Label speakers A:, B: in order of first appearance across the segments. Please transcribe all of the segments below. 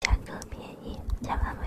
A: 价格便宜，千万不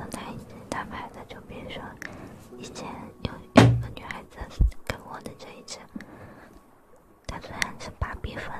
A: 跟他一起打牌的就比如说以前有一个女孩子跟我的这一次她虽然是芭比粉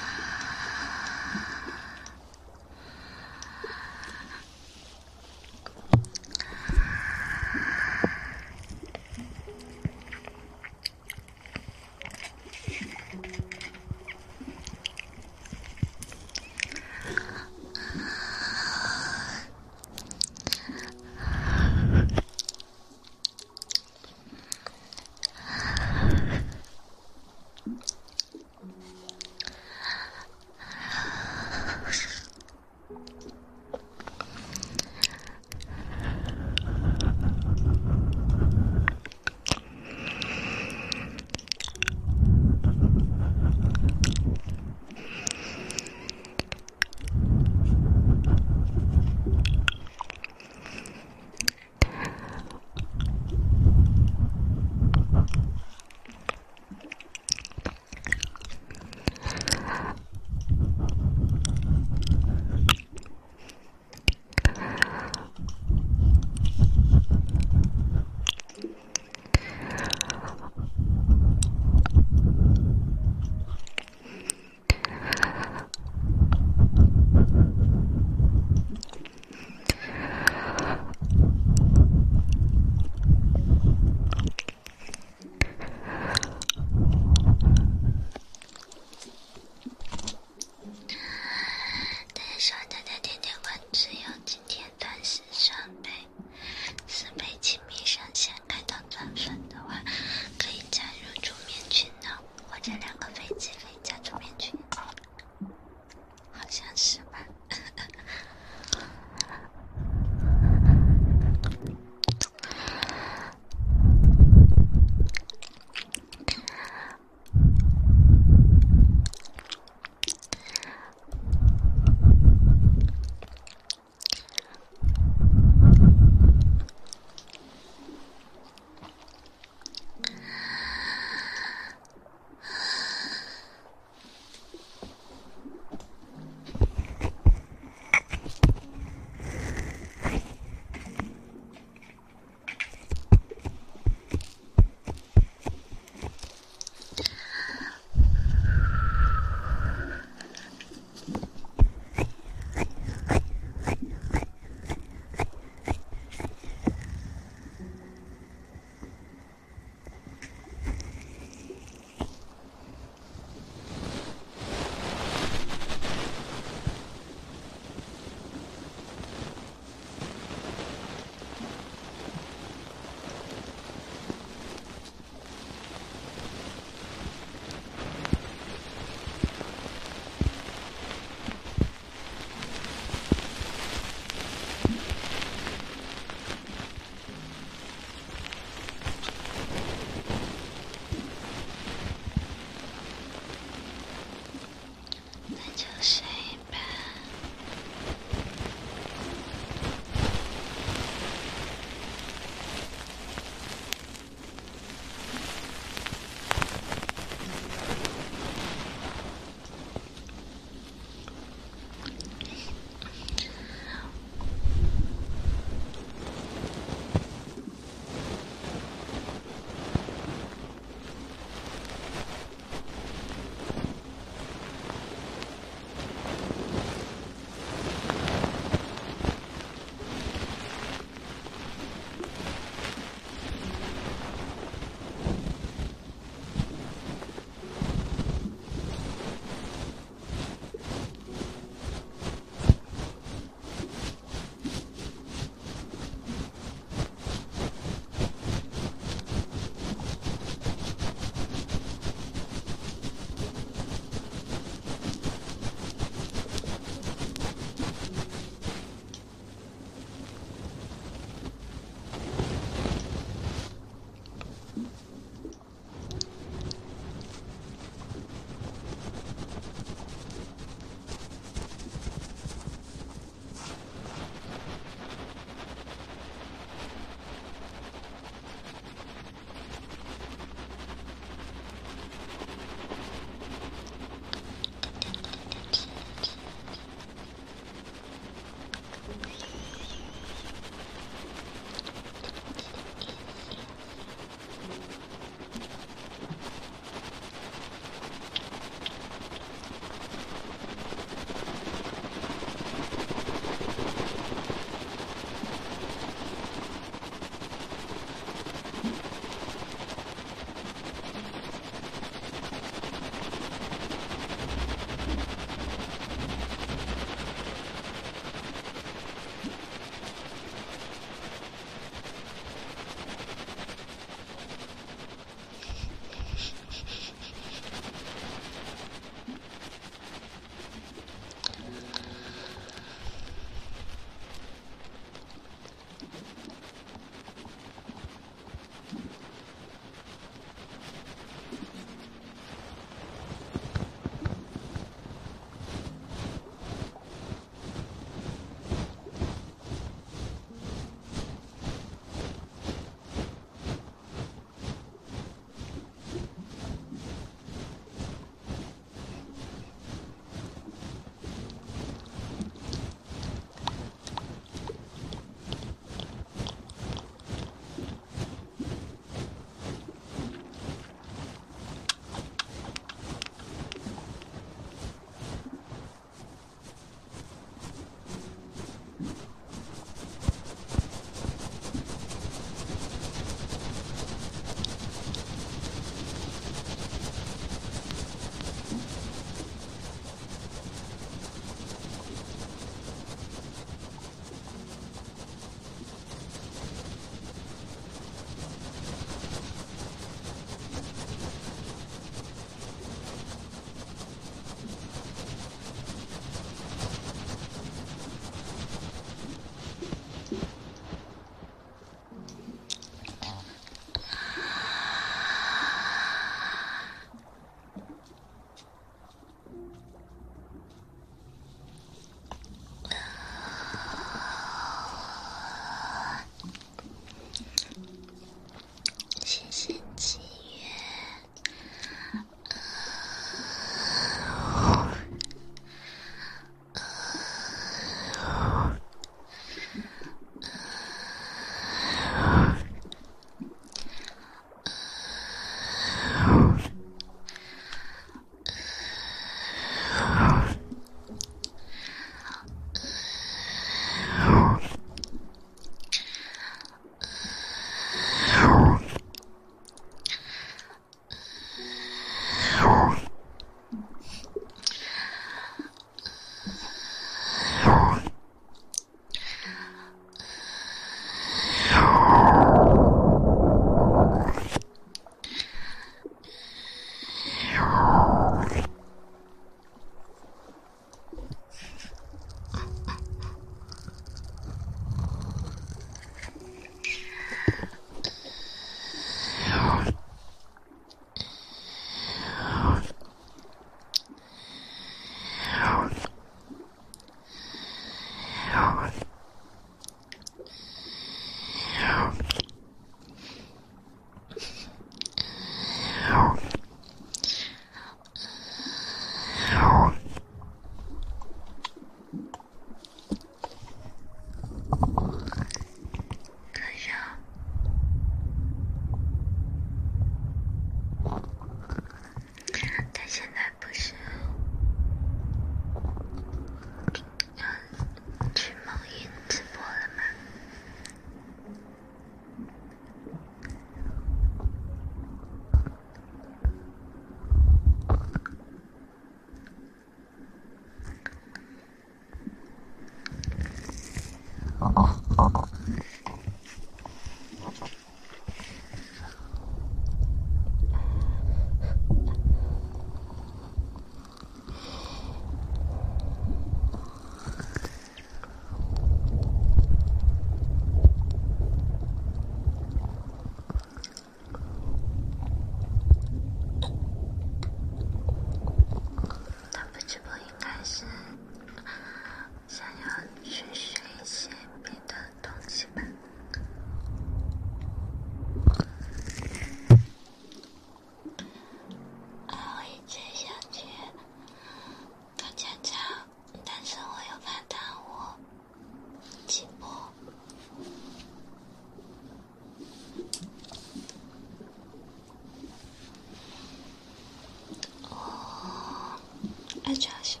A: I just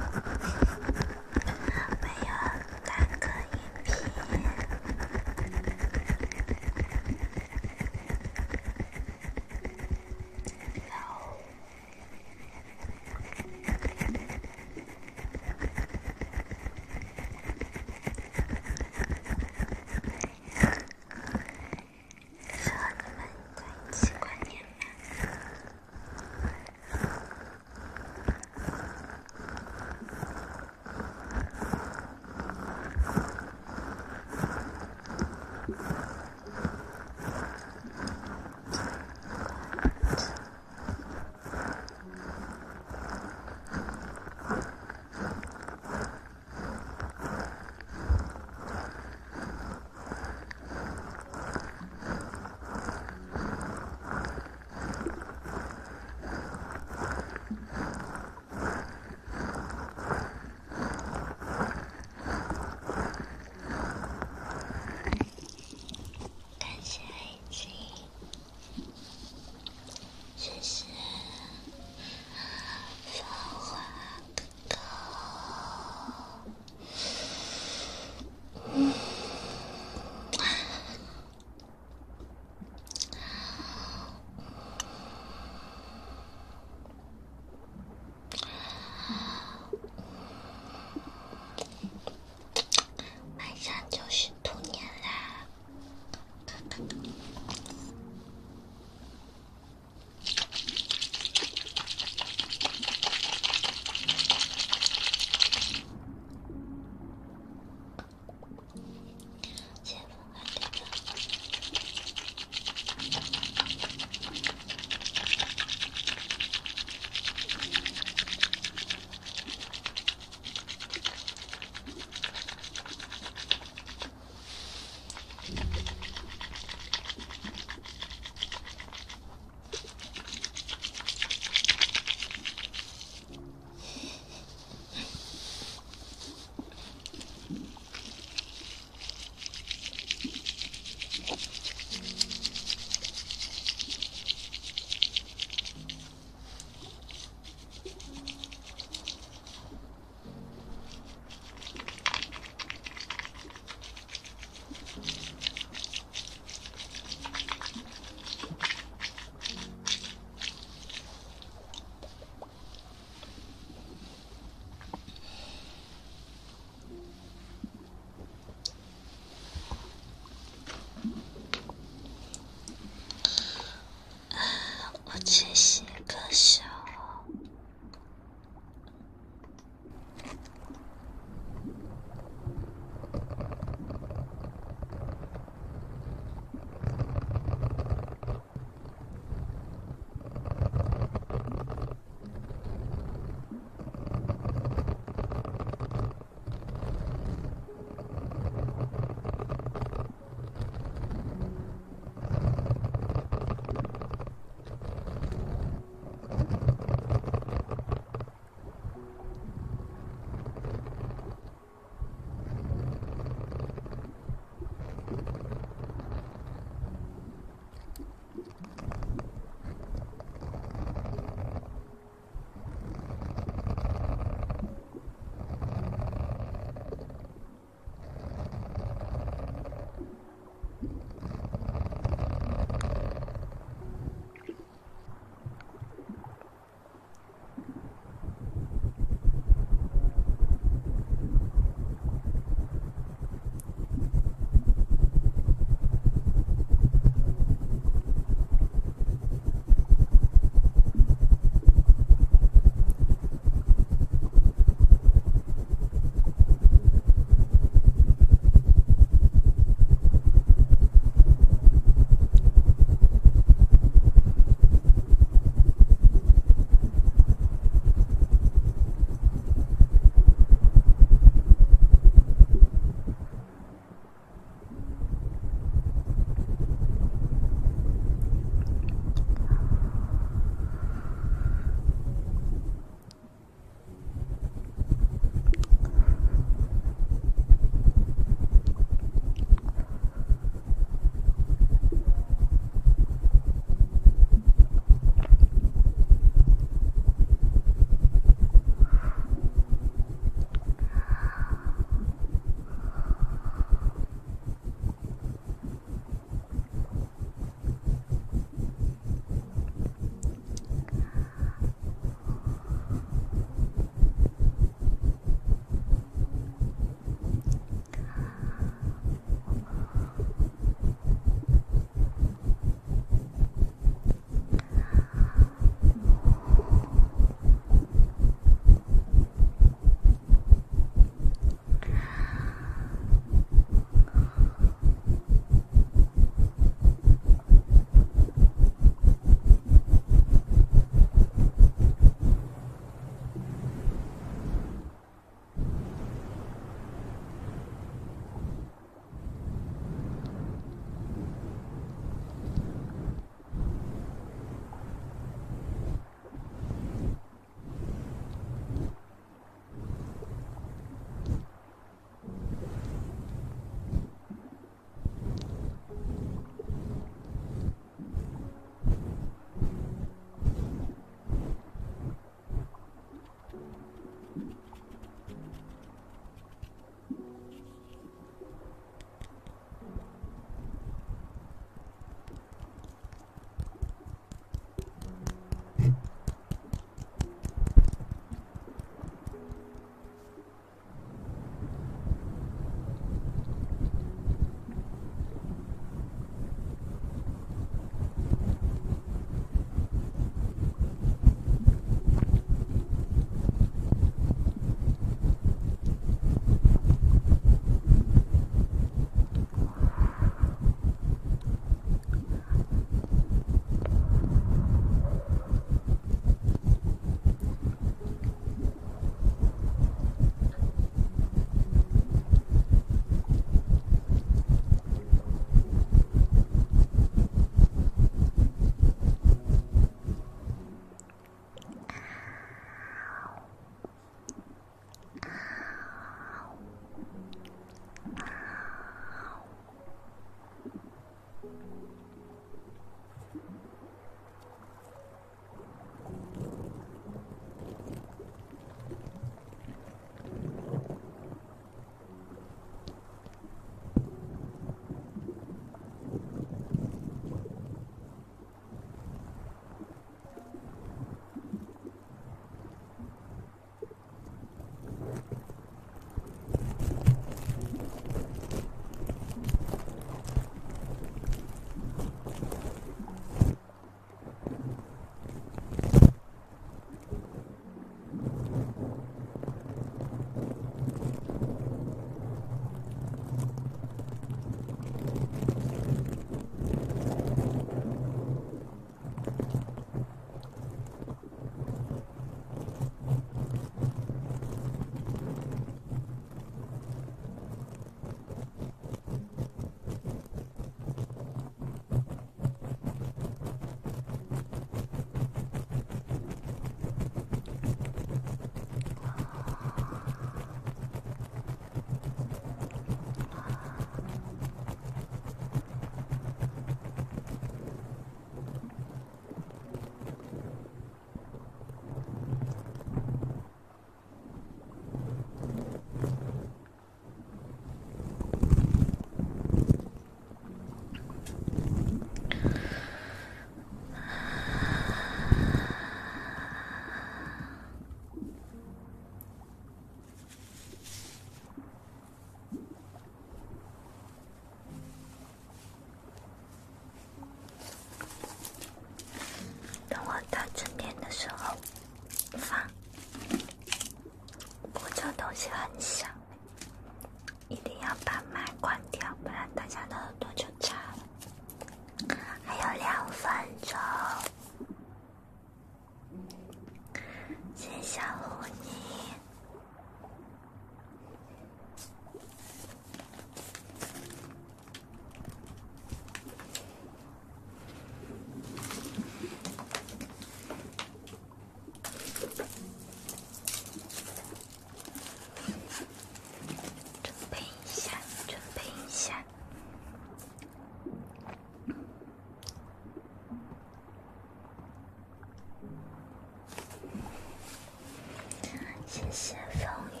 A: 谢谢风雨。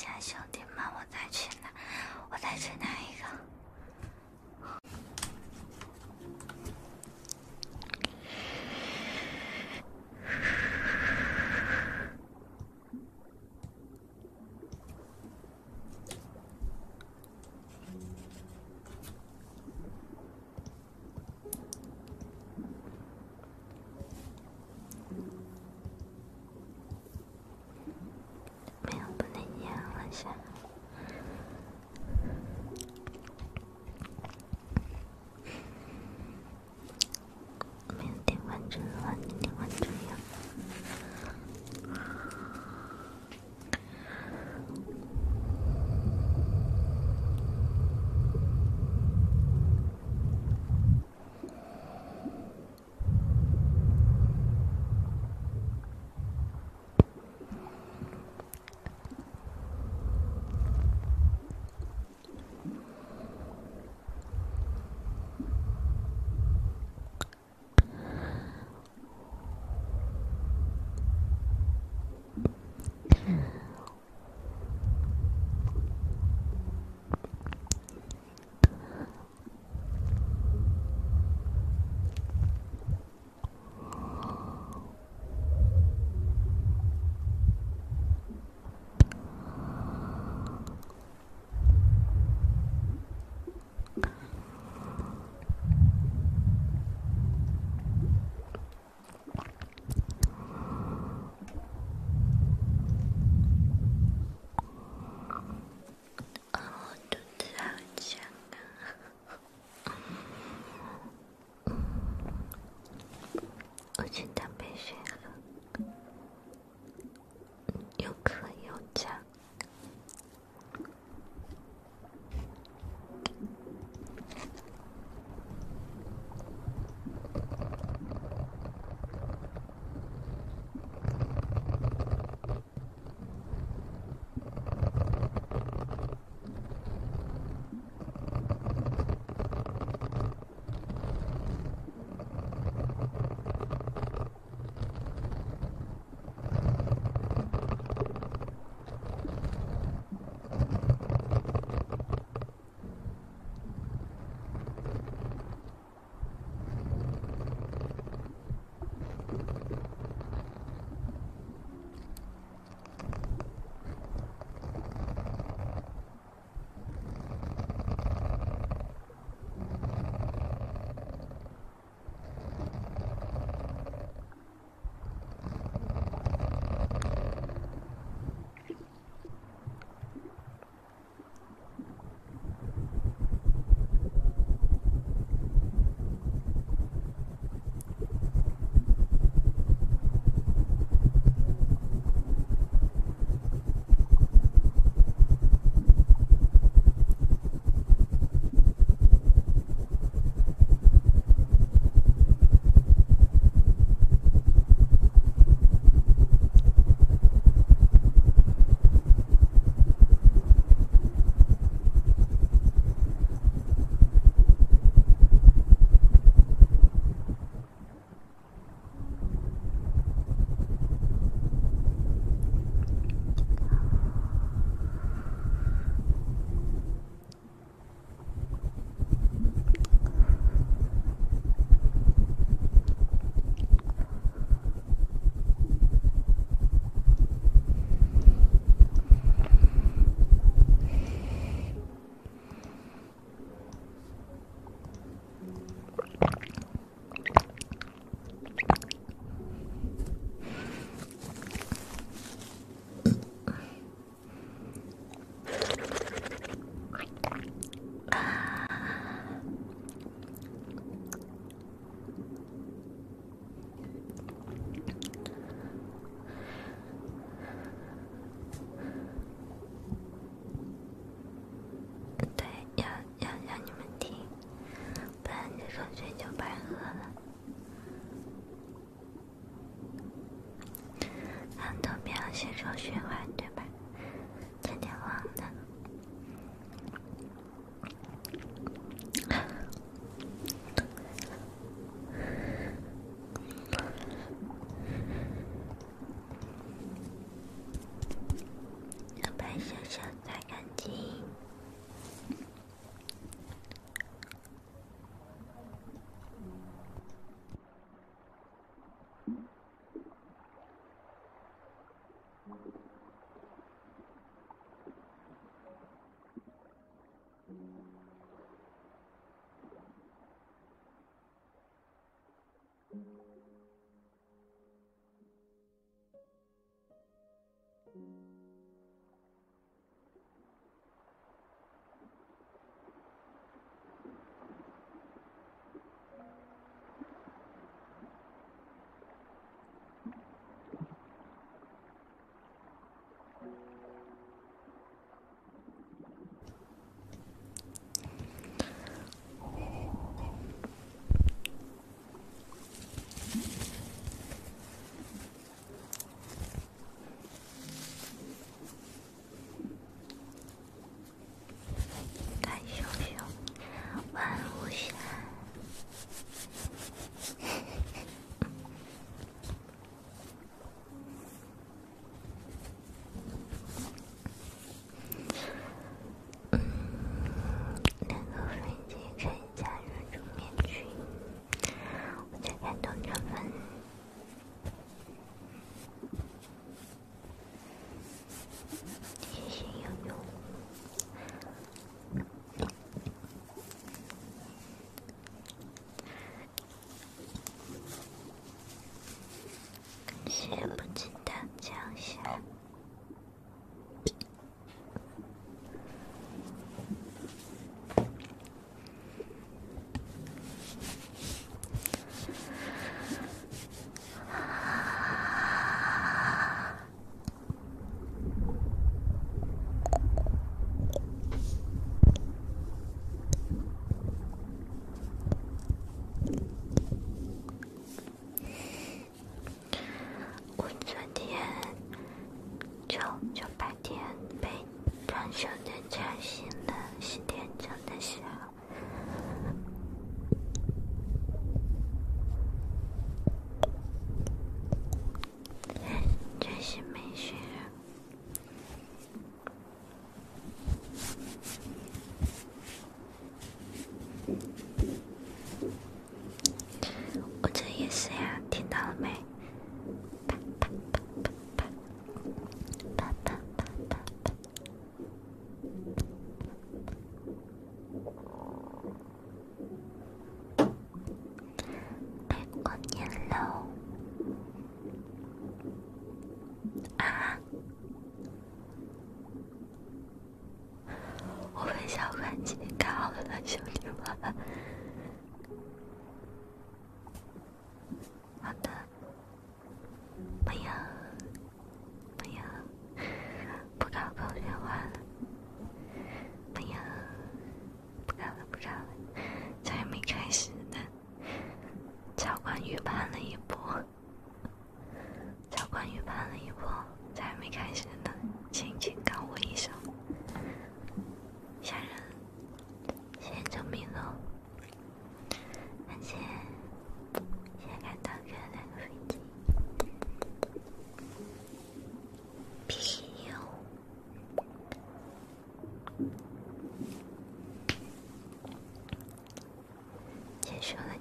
A: 下，兄弟们，我再去拿，我再去拿一个。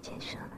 A: 接受。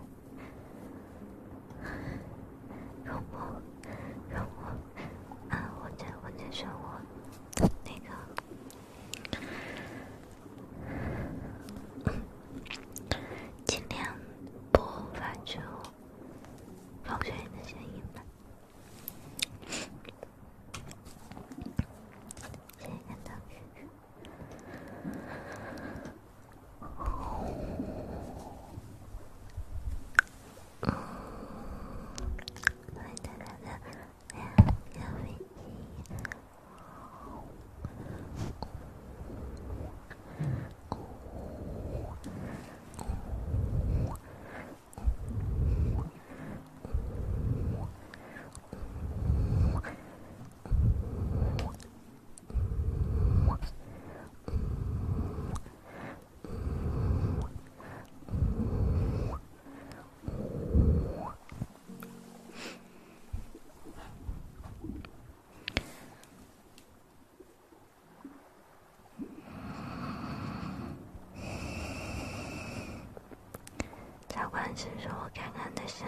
A: 是不是我刚刚的声？